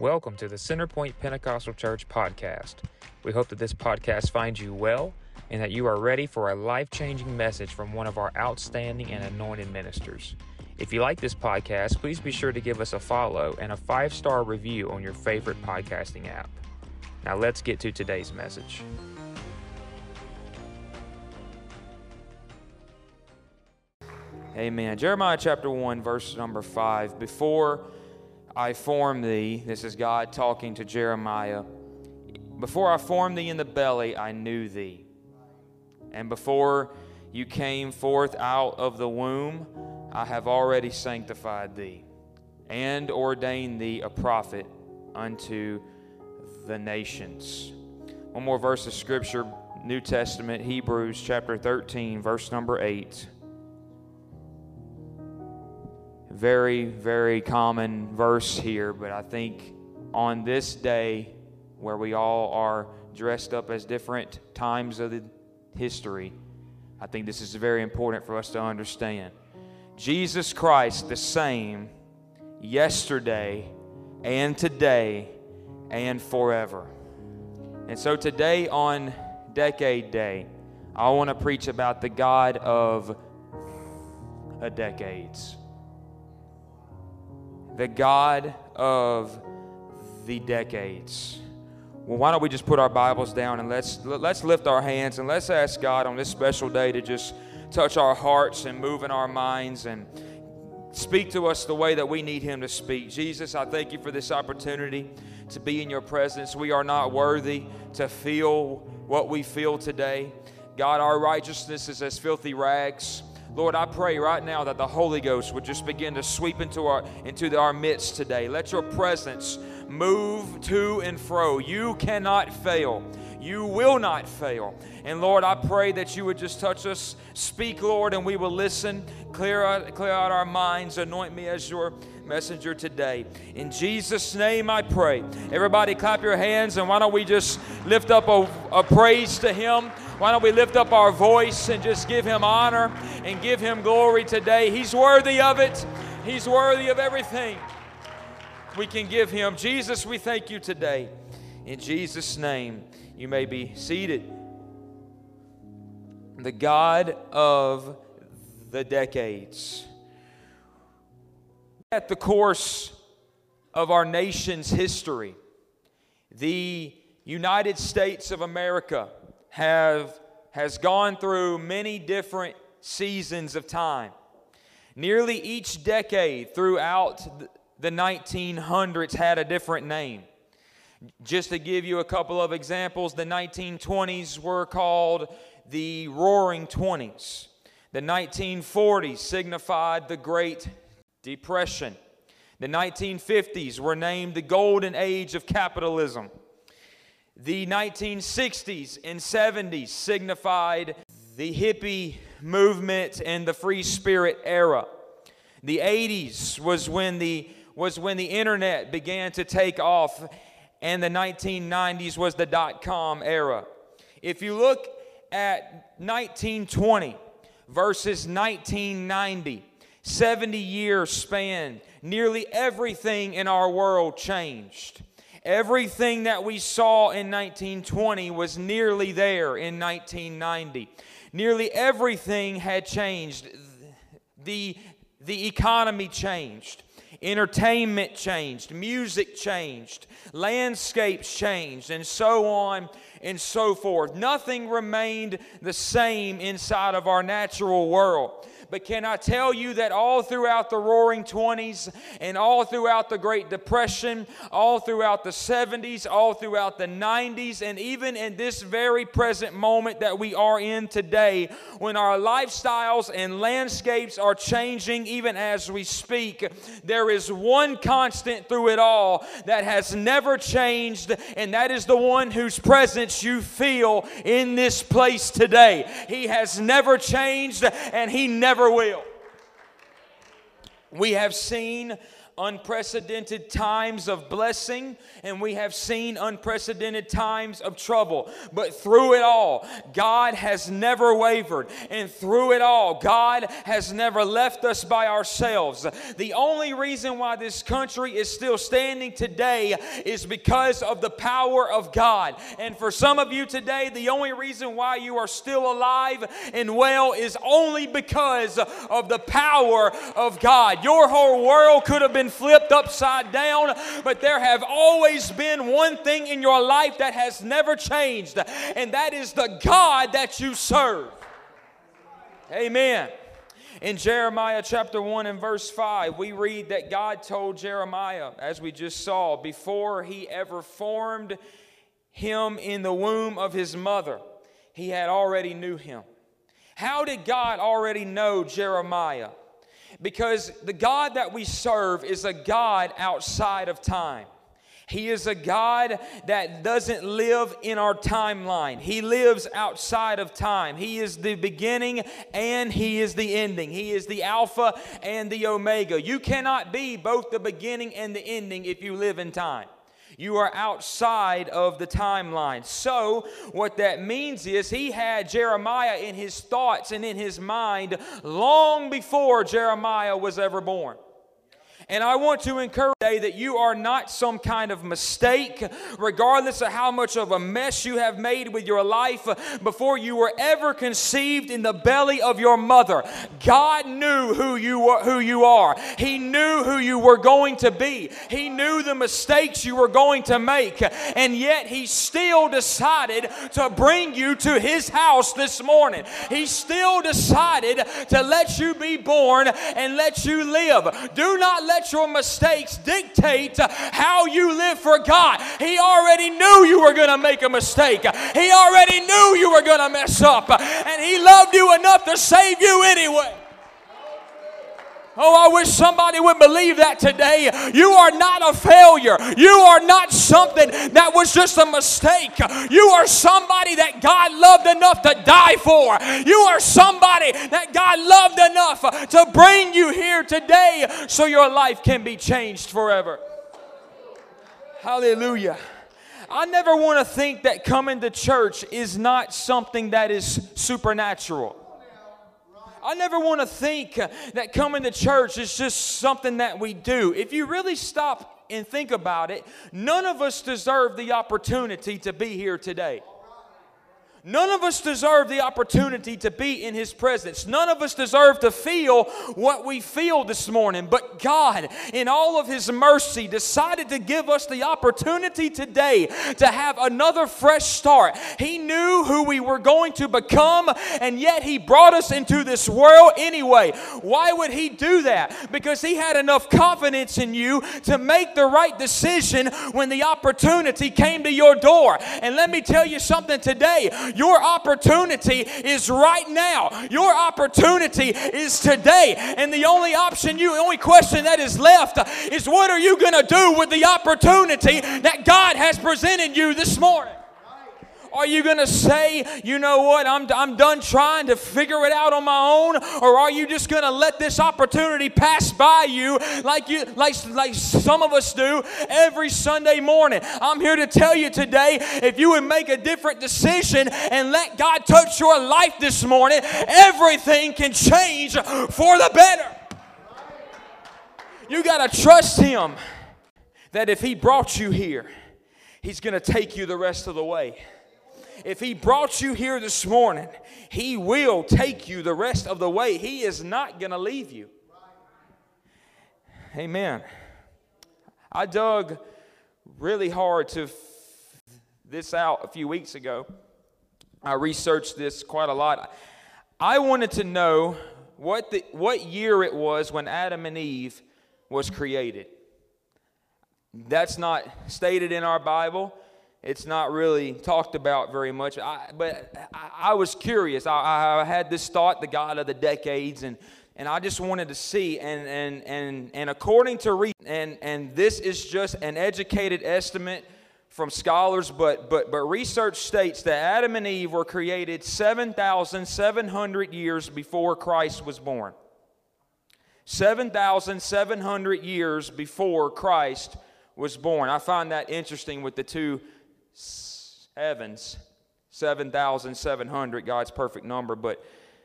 Welcome to the Centerpoint Pentecostal Church podcast. We hope that this podcast finds you well and that you are ready for a life changing message from one of our outstanding and anointed ministers. If you like this podcast, please be sure to give us a follow and a five star review on your favorite podcasting app. Now, let's get to today's message. Amen. Jeremiah chapter 1, verse number 5. Before I formed thee, this is God talking to Jeremiah. Before I formed thee in the belly, I knew thee. And before you came forth out of the womb, I have already sanctified thee and ordained thee a prophet unto the nations. One more verse of scripture, New Testament, Hebrews chapter 13, verse number 8 very, very common verse here, but I think on this day where we all are dressed up as different times of the history, I think this is very important for us to understand. Jesus Christ, the same yesterday and today and forever. And so today on Decade Day, I want to preach about the God of the decades the God of the decades. Well, why don't we just put our Bibles down and let's let's lift our hands and let's ask God on this special day to just touch our hearts and move in our minds and speak to us the way that we need him to speak. Jesus, I thank you for this opportunity to be in your presence. We are not worthy to feel what we feel today. God, our righteousness is as filthy rags. Lord, I pray right now that the Holy Ghost would just begin to sweep into our into the, our midst today. Let your presence move to and fro. You cannot fail. You will not fail. And Lord, I pray that you would just touch us. Speak, Lord, and we will listen. Clear out, clear out our minds. Anoint me as your messenger today. In Jesus' name I pray. Everybody clap your hands and why don't we just lift up a, a praise to him? Why don't we lift up our voice and just give him honor and give him glory today? He's worthy of it. He's worthy of everything we can give him. Jesus, we thank you today. In Jesus' name, you may be seated. The God of the decades. At the course of our nation's history, the United States of America have, has gone through many different seasons of time. Nearly each decade throughout the 1900s had a different name. Just to give you a couple of examples, the 1920s were called the Roaring Twenties. The 1940s signified the Great Depression. The 1950s were named the Golden Age of Capitalism. The 1960s and 70s signified the hippie movement and the free spirit era. The 80s was when the was when the internet began to take off and the 1990s was the dot com era. If you look at 1920 versus 1990, 70 year span, nearly everything in our world changed. Everything that we saw in 1920 was nearly there in 1990. Nearly everything had changed. The, the economy changed. Entertainment changed, music changed, landscapes changed, and so on and so forth. Nothing remained the same inside of our natural world. But can I tell you that all throughout the roaring 20s and all throughout the Great Depression, all throughout the 70s, all throughout the 90s, and even in this very present moment that we are in today, when our lifestyles and landscapes are changing even as we speak, there is one constant through it all that has never changed, and that is the one whose presence you feel in this place today. He has never changed, and He never never will. We have seen unprecedented times of blessing and we have seen unprecedented times of trouble. But through it all, God has never wavered. And through it all, God has never left us by ourselves. The only reason why this country is still standing today is because of the power of God. And for some of you today, the only reason why you are still alive and well is only because of the power of God. Your whole world could have been flipped upside down, but there have always been one thing in your life that has never changed, and that is the God that you serve. Amen. In Jeremiah chapter 1 and verse 5, we read that God told Jeremiah, as we just saw, before he ever formed him in the womb of his mother, he had already knew him. How did God already know Jeremiah? Because the God that we serve is a God outside of time. He is a God that doesn't live in our timeline. He lives outside of time. He is the beginning and He is the ending. He is the Alpha and the Omega. You cannot be both the beginning and the ending if you live in time. You are outside of the timeline. So, what that means is he had Jeremiah in his thoughts and in his mind long before Jeremiah was ever born. And I want to encourage you that you are not some kind of mistake, regardless of how much of a mess you have made with your life before you were ever conceived in the belly of your mother. God knew who you were, who you are. He knew who you were going to be. He knew the mistakes you were going to make. And yet he still decided to bring you to his house this morning. He still decided to let you be born and let you live. Do not let let your mistakes dictate how you live for God. He already knew you were going to make a mistake, He already knew you were going to mess up, and He loved you enough to save you anyway. Oh, I wish somebody would believe that today. You are not a failure. You are not something that was just a mistake. You are somebody that God loved enough to die for. You are somebody that God loved enough to bring you here today so your life can be changed forever. Hallelujah. I never want to think that coming to church is not something that is supernatural. I never want to think that coming to church is just something that we do. If you really stop and think about it, none of us deserve the opportunity to be here today. None of us deserve the opportunity to be in His presence. None of us deserve to feel what we feel this morning. But God, in all of His mercy, decided to give us the opportunity today to have another fresh start. He knew who we were going to become, and yet He brought us into this world anyway. Why would He do that? Because He had enough confidence in you to make the right decision when the opportunity came to your door. And let me tell you something today your opportunity is right now. Your opportunity is today. And the only option you, the only question that is left is what are you going to do with the opportunity that God has presented you this morning? Are you going to say, you know what, I'm, I'm done trying to figure it out on my own? Or are you just going to let this opportunity pass by you like, you like, like some of us do every Sunday morning? I'm here to tell you today if you would make a different decision and let God touch your life this morning, everything can change for the better. You got to trust Him that if He brought you here, He's going to take you the rest of the way. If He brought you here this morning, He will take you the rest of the way. He is not going to leave you. Amen. I dug really hard to f- this out a few weeks ago. I researched this quite a lot. I wanted to know what, the, what year it was when Adam and Eve was created. That's not stated in our Bible it's not really talked about very much. I, but I, I, was curious. I, I, had this thought, the God of the decades, and, and I just wanted to see. And, and, and, and according to re- and, and this is just an educated estimate from scholars, but, but, but research states that Adam and Eve were created 7,700 years before Christ was born. 7,700 years before Christ was born. I find that interesting with the two sevens. 7,700, God's perfect number, but,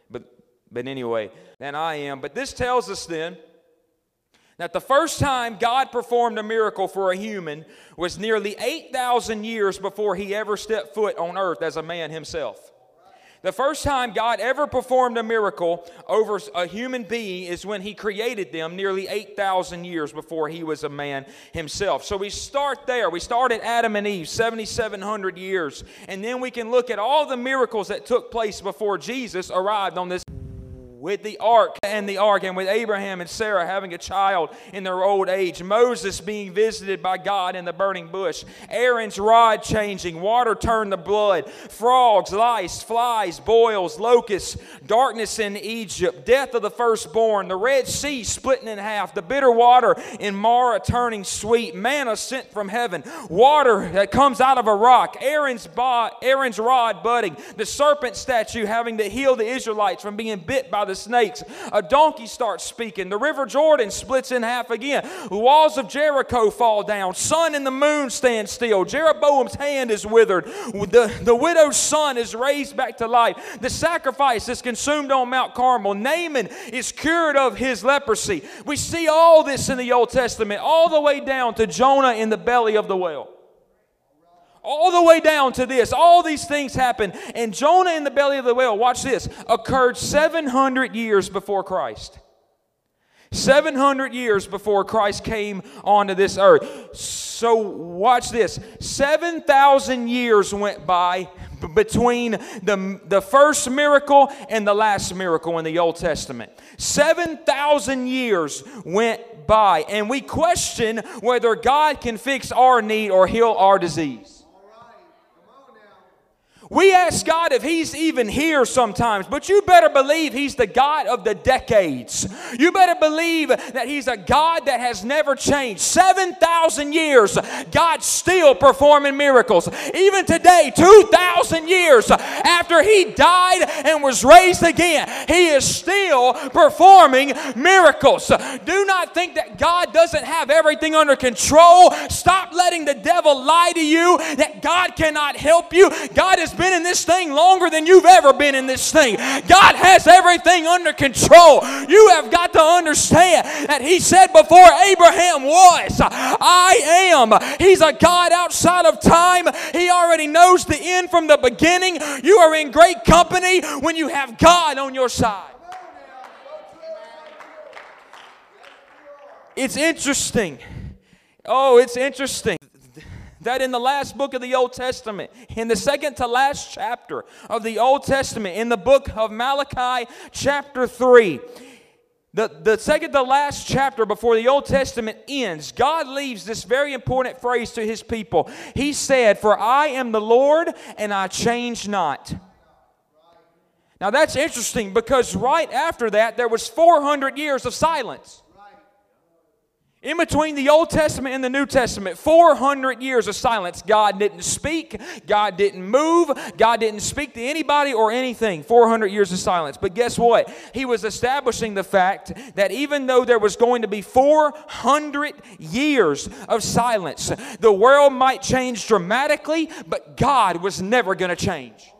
but, but anyway, than I am. But this tells us then that the first time God performed a miracle for a human was nearly 8,000 years before he ever stepped foot on earth as a man himself. The first time God ever performed a miracle over a human being is when He created them nearly 8,000 years before He was a man Himself. So we start there. We start at Adam and Eve, 7,700 years. And then we can look at all the miracles that took place before Jesus arrived on this with the ark and the ark, and with Abraham and Sarah having a child in their old age, Moses being visited by God in the burning bush, Aaron's rod changing, water turned to blood, frogs, lice, flies, boils, locusts, darkness in Egypt, death of the firstborn, the Red Sea splitting in half, the bitter water in Marah turning sweet, manna sent from heaven, water that comes out of a rock, Aaron's, bo- Aaron's rod budding, the serpent statue having to heal the Israelites from being bit by the snakes. A donkey starts speaking. The river Jordan splits in half again. The walls of Jericho fall down. Sun and the moon stand still. Jeroboam's hand is withered. The, the widow's son is raised back to life. The sacrifice is consumed on Mount Carmel. Naaman is cured of his leprosy. We see all this in the Old Testament, all the way down to Jonah in the belly of the whale all the way down to this. All these things happen. And Jonah in the belly of the whale, watch this, occurred 700 years before Christ. 700 years before Christ came onto this earth. So, watch this 7,000 years went by between the, the first miracle and the last miracle in the Old Testament. 7,000 years went by, and we question whether God can fix our need or heal our disease. We ask God if He's even here sometimes, but you better believe He's the God of the decades. You better believe that He's a God that has never changed. 7,000 years, God's still performing miracles. Even today, 2,000 years after He died and was raised again, He is still performing miracles. Do not think that God doesn't have everything under control. Stop letting the devil lie to you that God cannot help you. God is been in this thing longer than you've ever been in this thing. God has everything under control. You have got to understand that He said before Abraham was, I am. He's a God outside of time. He already knows the end from the beginning. You are in great company when you have God on your side. It's interesting. Oh, it's interesting that in the last book of the Old Testament, in the second to last chapter of the Old Testament, in the book of Malachi, chapter 3, the, the second to last chapter before the Old Testament ends, God leaves this very important phrase to his people. He said, For I am the Lord and I change not. Now that's interesting because right after that, there was 400 years of silence. In between the Old Testament and the New Testament, 400 years of silence. God didn't speak. God didn't move. God didn't speak to anybody or anything. 400 years of silence. But guess what? He was establishing the fact that even though there was going to be 400 years of silence, the world might change dramatically, but God was never going to change.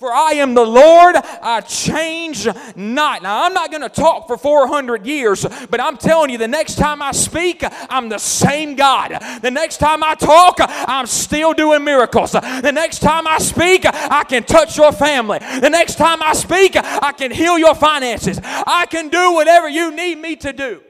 For I am the Lord, I change not. Now, I'm not going to talk for 400 years, but I'm telling you, the next time I speak, I'm the same God. The next time I talk, I'm still doing miracles. The next time I speak, I can touch your family. The next time I speak, I can heal your finances. I can do whatever you need me to do.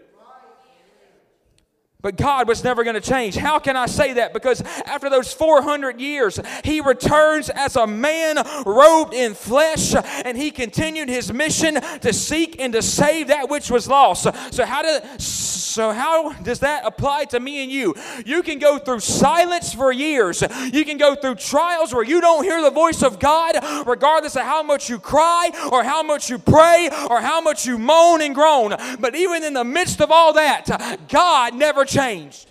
But God was never going to change. How can I say that? Because after those 400 years, He returns as a man robed in flesh, and He continued His mission to seek and to save that which was lost. So, how do so, how does that apply to me and you? You can go through silence for years. You can go through trials where you don't hear the voice of God, regardless of how much you cry, or how much you pray, or how much you moan and groan. But even in the midst of all that, God never changed.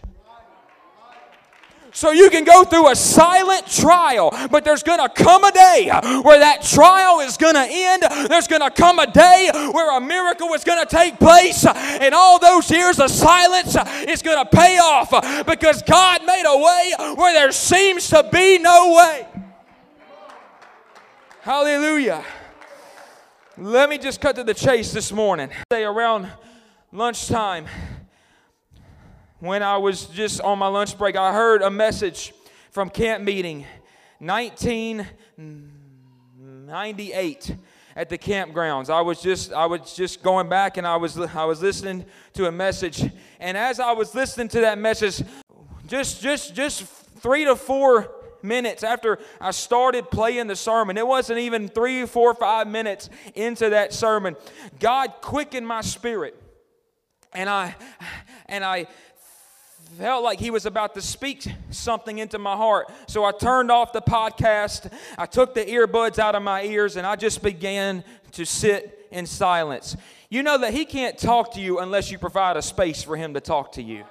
So you can go through a silent trial, but there's going to come a day where that trial is going to end. There's going to come a day where a miracle is going to take place, and all those years of silence is going to pay off because God made a way where there seems to be no way. Hallelujah. Let me just cut to the chase this morning. Say around lunchtime, when I was just on my lunch break, I heard a message from camp meeting 1998 at the campgrounds. I was just I was just going back and I was I was listening to a message and as I was listening to that message just just just 3 to 4 minutes after I started playing the sermon, it wasn't even three, four, five minutes into that sermon, God quickened my spirit. And I and I felt like he was about to speak something into my heart. So I turned off the podcast, I took the earbuds out of my ears, and I just began to sit in silence. You know that he can't talk to you unless you provide a space for him to talk to you.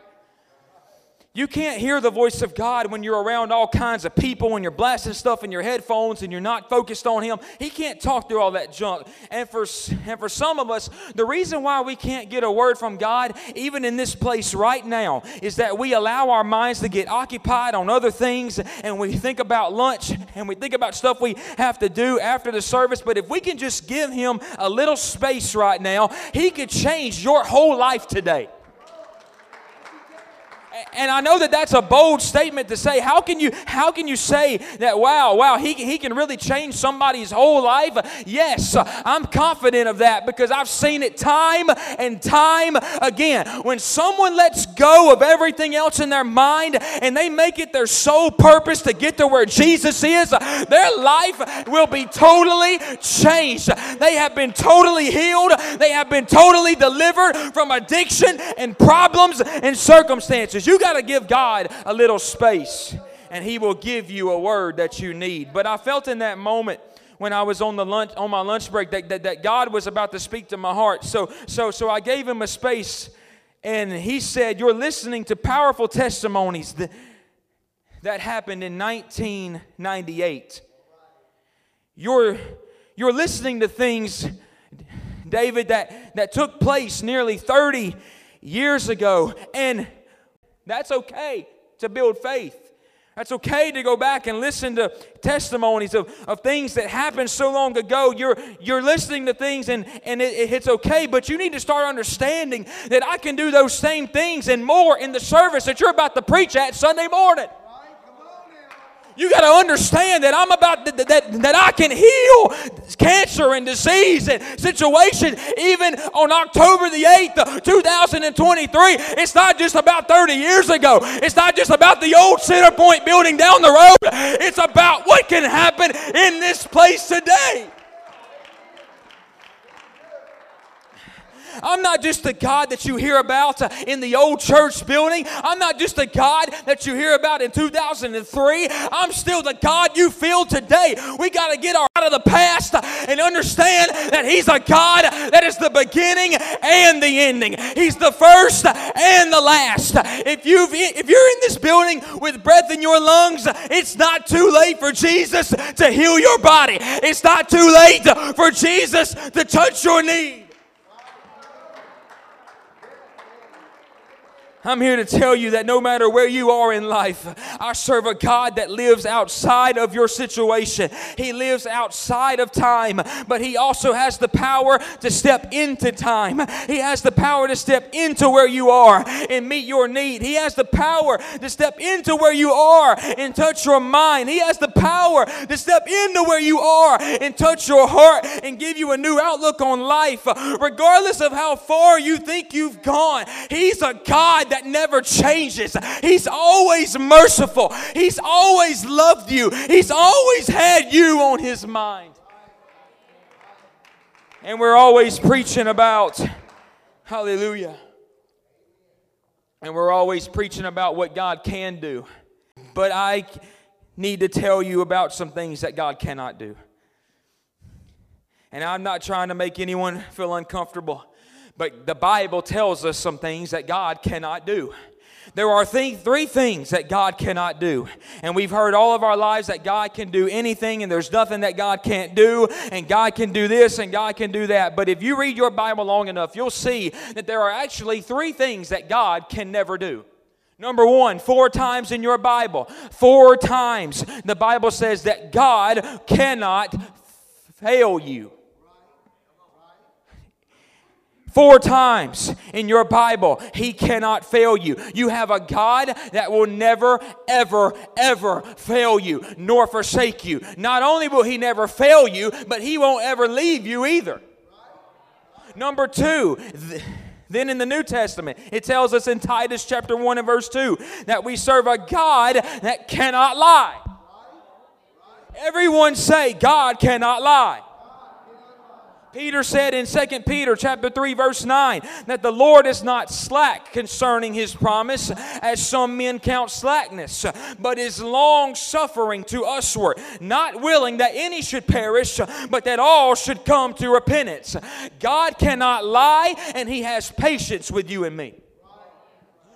You can't hear the voice of God when you're around all kinds of people and you're blasting stuff in your headphones and you're not focused on Him. He can't talk through all that junk. And for, and for some of us, the reason why we can't get a word from God, even in this place right now, is that we allow our minds to get occupied on other things and we think about lunch and we think about stuff we have to do after the service. But if we can just give Him a little space right now, He could change your whole life today and I know that that's a bold statement to say. How can you how can you say that wow, wow, he, he can really change somebody's whole life? Yes, I'm confident of that because I've seen it time and time again. When someone lets go of everything else in their mind and they make it their sole purpose to get to where Jesus is, their life will be totally changed. They have been totally healed. They have been totally delivered from addiction and problems and circumstances. You got to give God a little space, and He will give you a word that you need. But I felt in that moment when I was on the lunch on my lunch break that, that, that God was about to speak to my heart. So so so I gave him a space and he said, You're listening to powerful testimonies that, that happened in 1998. You're you're listening to things, David, that, that took place nearly 30 years ago. And that's okay to build faith. That's okay to go back and listen to testimonies of, of things that happened so long ago. You're, you're listening to things and, and it, it's okay, but you need to start understanding that I can do those same things and more in the service that you're about to preach at Sunday morning. You got to understand that I'm about that, that, I can heal cancer and disease and situation even on October the 8th, 2023. It's not just about 30 years ago. It's not just about the old Centerpoint building down the road. It's about what can happen in this place today. I'm not just the God that you hear about uh, in the old church building. I'm not just the God that you hear about in 2003. I'm still the God you feel today. We got to get our out of the past and understand that He's a God that is the beginning and the ending. He's the first and the last. If you've if you're in this building with breath in your lungs, it's not too late for Jesus to heal your body. It's not too late for Jesus to touch your need. I'm here to tell you that no matter where you are in life, I serve a God that lives outside of your situation. He lives outside of time, but He also has the power to step into time. He has the power to step into where you are and meet your need. He has the power to step into where you are and touch your mind. He has the power to step into where you are and touch your heart and give you a new outlook on life. Regardless of how far you think you've gone, He's a God that never changes. He's always merciful. He's always loved you. He's always had you on his mind. And we're always preaching about hallelujah. And we're always preaching about what God can do. But I need to tell you about some things that God cannot do. And I'm not trying to make anyone feel uncomfortable. But the Bible tells us some things that God cannot do. There are th- three things that God cannot do. And we've heard all of our lives that God can do anything and there's nothing that God can't do, and God can do this and God can do that. But if you read your Bible long enough, you'll see that there are actually three things that God can never do. Number one, four times in your Bible, four times the Bible says that God cannot fail you. Four times in your Bible, He cannot fail you. You have a God that will never, ever, ever fail you nor forsake you. Not only will He never fail you, but He won't ever leave you either. Number two, th- then in the New Testament, it tells us in Titus chapter 1 and verse 2 that we serve a God that cannot lie. Everyone say, God cannot lie. Peter said in 2 Peter chapter 3 verse 9 that the Lord is not slack concerning his promise as some men count slackness but is long suffering to usward not willing that any should perish but that all should come to repentance. God cannot lie and he has patience with you and me.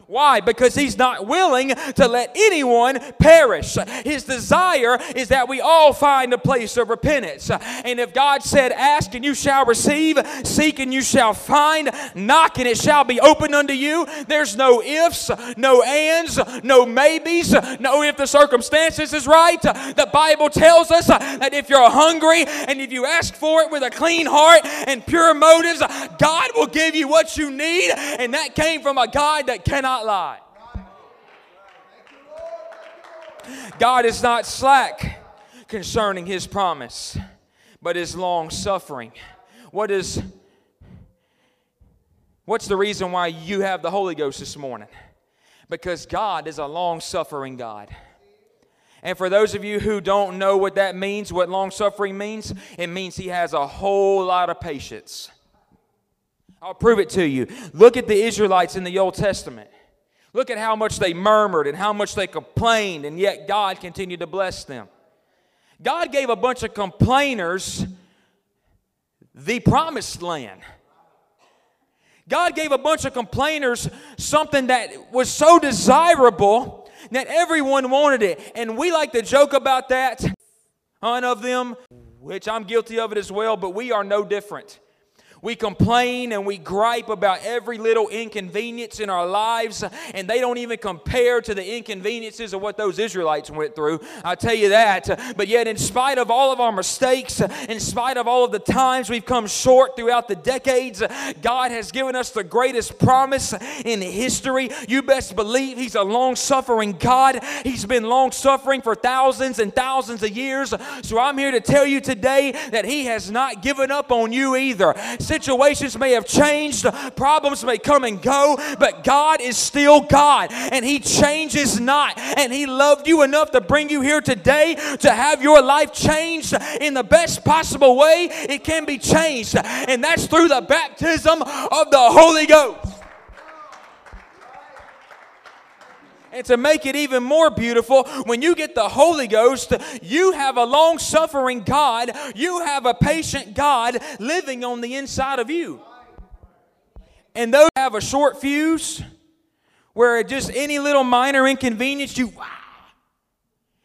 Why? Because he's not willing to let anyone perish. His desire is that we all find a place of repentance. And if God said, Ask and you shall receive, seek and you shall find, knock and it shall be opened unto you, there's no ifs, no ands, no maybes, no if the circumstances is right. The Bible tells us that if you're hungry and if you ask for it with a clean heart and pure motives, God will give you what you need. And that came from a God that cannot not lie. God is not slack concerning his promise, but is long suffering. What is What's the reason why you have the Holy Ghost this morning? Because God is a long suffering God. And for those of you who don't know what that means, what long suffering means, it means He has a whole lot of patience. I'll prove it to you. Look at the Israelites in the Old Testament. Look at how much they murmured and how much they complained, and yet God continued to bless them. God gave a bunch of complainers the promised land. God gave a bunch of complainers something that was so desirable that everyone wanted it. And we like to joke about that, one of them, which I'm guilty of it as well, but we are no different. We complain and we gripe about every little inconvenience in our lives, and they don't even compare to the inconveniences of what those Israelites went through. I tell you that. But yet, in spite of all of our mistakes, in spite of all of the times we've come short throughout the decades, God has given us the greatest promise in history. You best believe He's a long suffering God. He's been long suffering for thousands and thousands of years. So I'm here to tell you today that He has not given up on you either. Situations may have changed, problems may come and go, but God is still God and He changes not. And He loved you enough to bring you here today to have your life changed in the best possible way it can be changed. And that's through the baptism of the Holy Ghost. And to make it even more beautiful, when you get the Holy Ghost, you have a long suffering God, you have a patient God living on the inside of you. And those have a short fuse where just any little minor inconvenience, you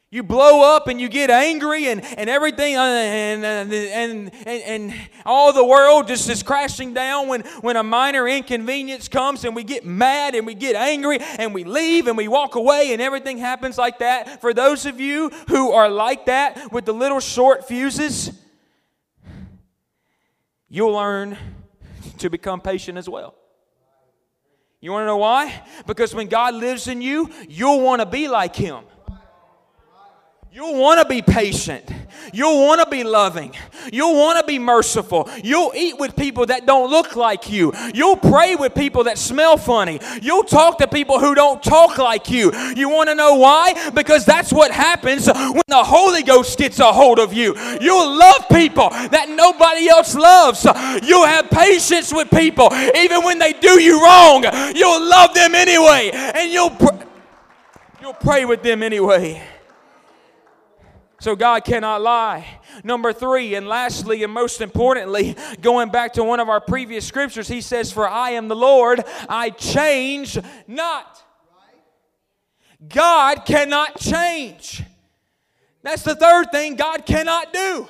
you blow up and you get angry and, and everything uh, and, and, and, and, all the world just is crashing down when, when a minor inconvenience comes and we get mad and we get angry and we leave and we walk away and everything happens like that. For those of you who are like that with the little short fuses, you'll learn to become patient as well. You want to know why? Because when God lives in you, you'll want to be like Him. You'll want to be patient. You'll want to be loving. You'll want to be merciful. You'll eat with people that don't look like you. You'll pray with people that smell funny. You'll talk to people who don't talk like you. You want to know why? Because that's what happens when the Holy Ghost gets a hold of you. You'll love people that nobody else loves. You'll have patience with people even when they do you wrong. You'll love them anyway and you'll pr- you'll pray with them anyway. So God cannot lie. Number three, and lastly, and most importantly, going back to one of our previous scriptures, he says, For I am the Lord, I change not. God cannot change. That's the third thing God cannot do.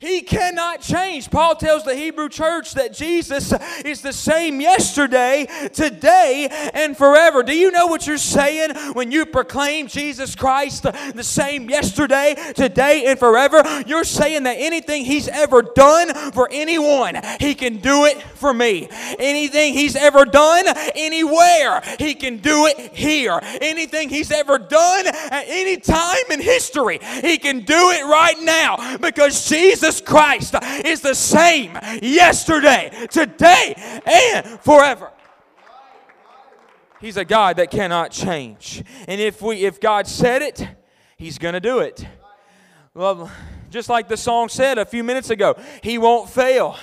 He cannot change. Paul tells the Hebrew church that Jesus is the same yesterday, today, and forever. Do you know what you're saying when you proclaim Jesus Christ the same yesterday, today, and forever? You're saying that anything He's ever done for anyone, He can do it for me. Anything He's ever done anywhere, He can do it here. Anything He's ever done at any time in history, He can do it right now because Jesus Jesus Christ is the same yesterday, today, and forever. He's a God that cannot change. And if we if God said it, he's going to do it. Well, just like the song said a few minutes ago, he won't fail.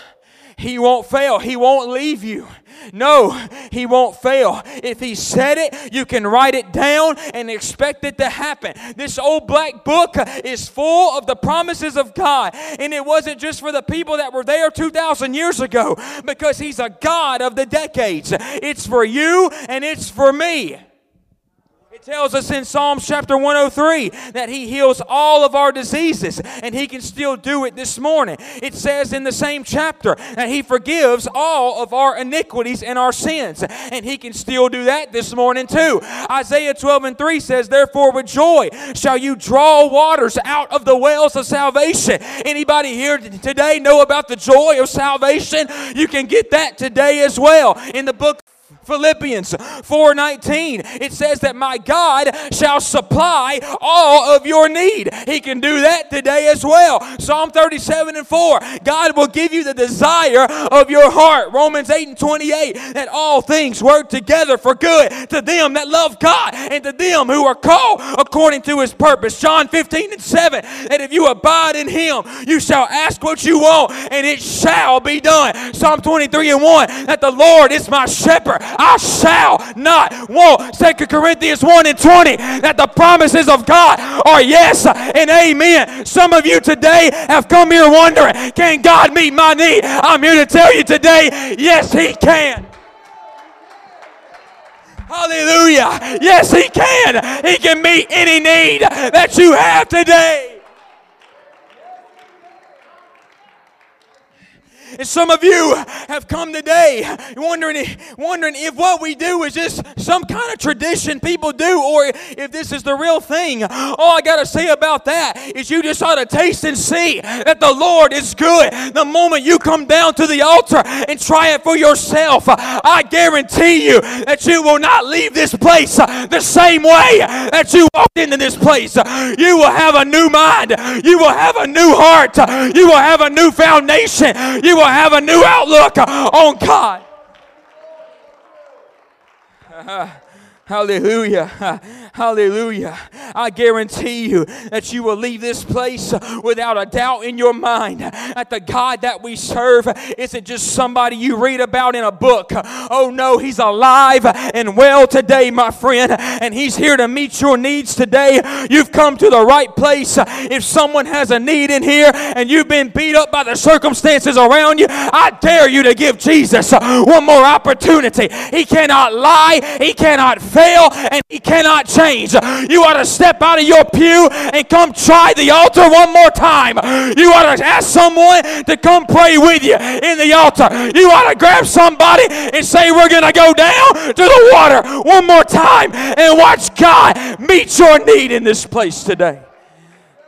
He won't fail. He won't leave you. No, He won't fail. If He said it, you can write it down and expect it to happen. This old black book is full of the promises of God. And it wasn't just for the people that were there 2,000 years ago, because He's a God of the decades. It's for you and it's for me tells us in Psalms chapter 103 that He heals all of our diseases, and He can still do it this morning. It says in the same chapter that He forgives all of our iniquities and our sins, and He can still do that this morning too. Isaiah 12 and 3 says, Therefore, with joy shall you draw waters out of the wells of salvation. Anybody here today know about the joy of salvation? You can get that today as well. In the book Philippians 4:19 it says that my God shall supply all of your need. He can do that today as well. Psalm 37 and 4 God will give you the desire of your heart. Romans 8 and 28 that all things work together for good to them that love God and to them who are called according to his purpose. John 15 and 7 that if you abide in him you shall ask what you want and it shall be done. Psalm 23 and 1 that the Lord is my shepherd I shall not want. Second Corinthians 1 and 20, that the promises of God are yes and amen. Some of you today have come here wondering, can God meet my need? I'm here to tell you today, yes, He can. Hallelujah. Yes, He can. He can meet any need that you have today. And some of you have come today wondering, wondering if what we do is just some kind of tradition people do or if this is the real thing. All I got to say about that is you just ought to taste and see that the Lord is good. The moment you come down to the altar and try it for yourself, I guarantee you that you will not leave this place the same way that you walked into this place. You will have a new mind. You will have a new heart. You will have a new foundation. You will will have a new outlook on God. Hallelujah. Hallelujah. I guarantee you that you will leave this place without a doubt in your mind that the God that we serve isn't just somebody you read about in a book. Oh no, He's alive and well today, my friend, and He's here to meet your needs today. You've come to the right place. If someone has a need in here and you've been beat up by the circumstances around you, I dare you to give Jesus one more opportunity. He cannot lie, He cannot fail and he cannot change. You ought to step out of your pew and come try the altar one more time. You ought to ask someone to come pray with you in the altar. You ought to grab somebody and say, We're going to go down to the water one more time and watch God meet your need in this place today.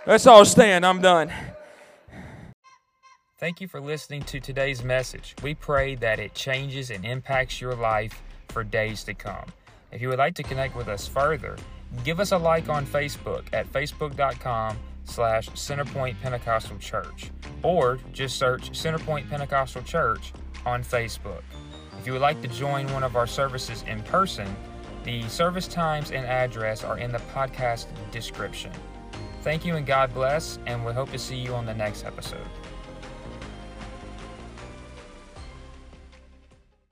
Let's all stand. I'm done. Thank you for listening to today's message. We pray that it changes and impacts your life for days to come. If you would like to connect with us further, give us a like on Facebook at facebook.com slash Centerpoint Pentecostal Church, or just search Centerpoint Pentecostal Church on Facebook. If you would like to join one of our services in person, the service times and address are in the podcast description. Thank you and God bless, and we hope to see you on the next episode.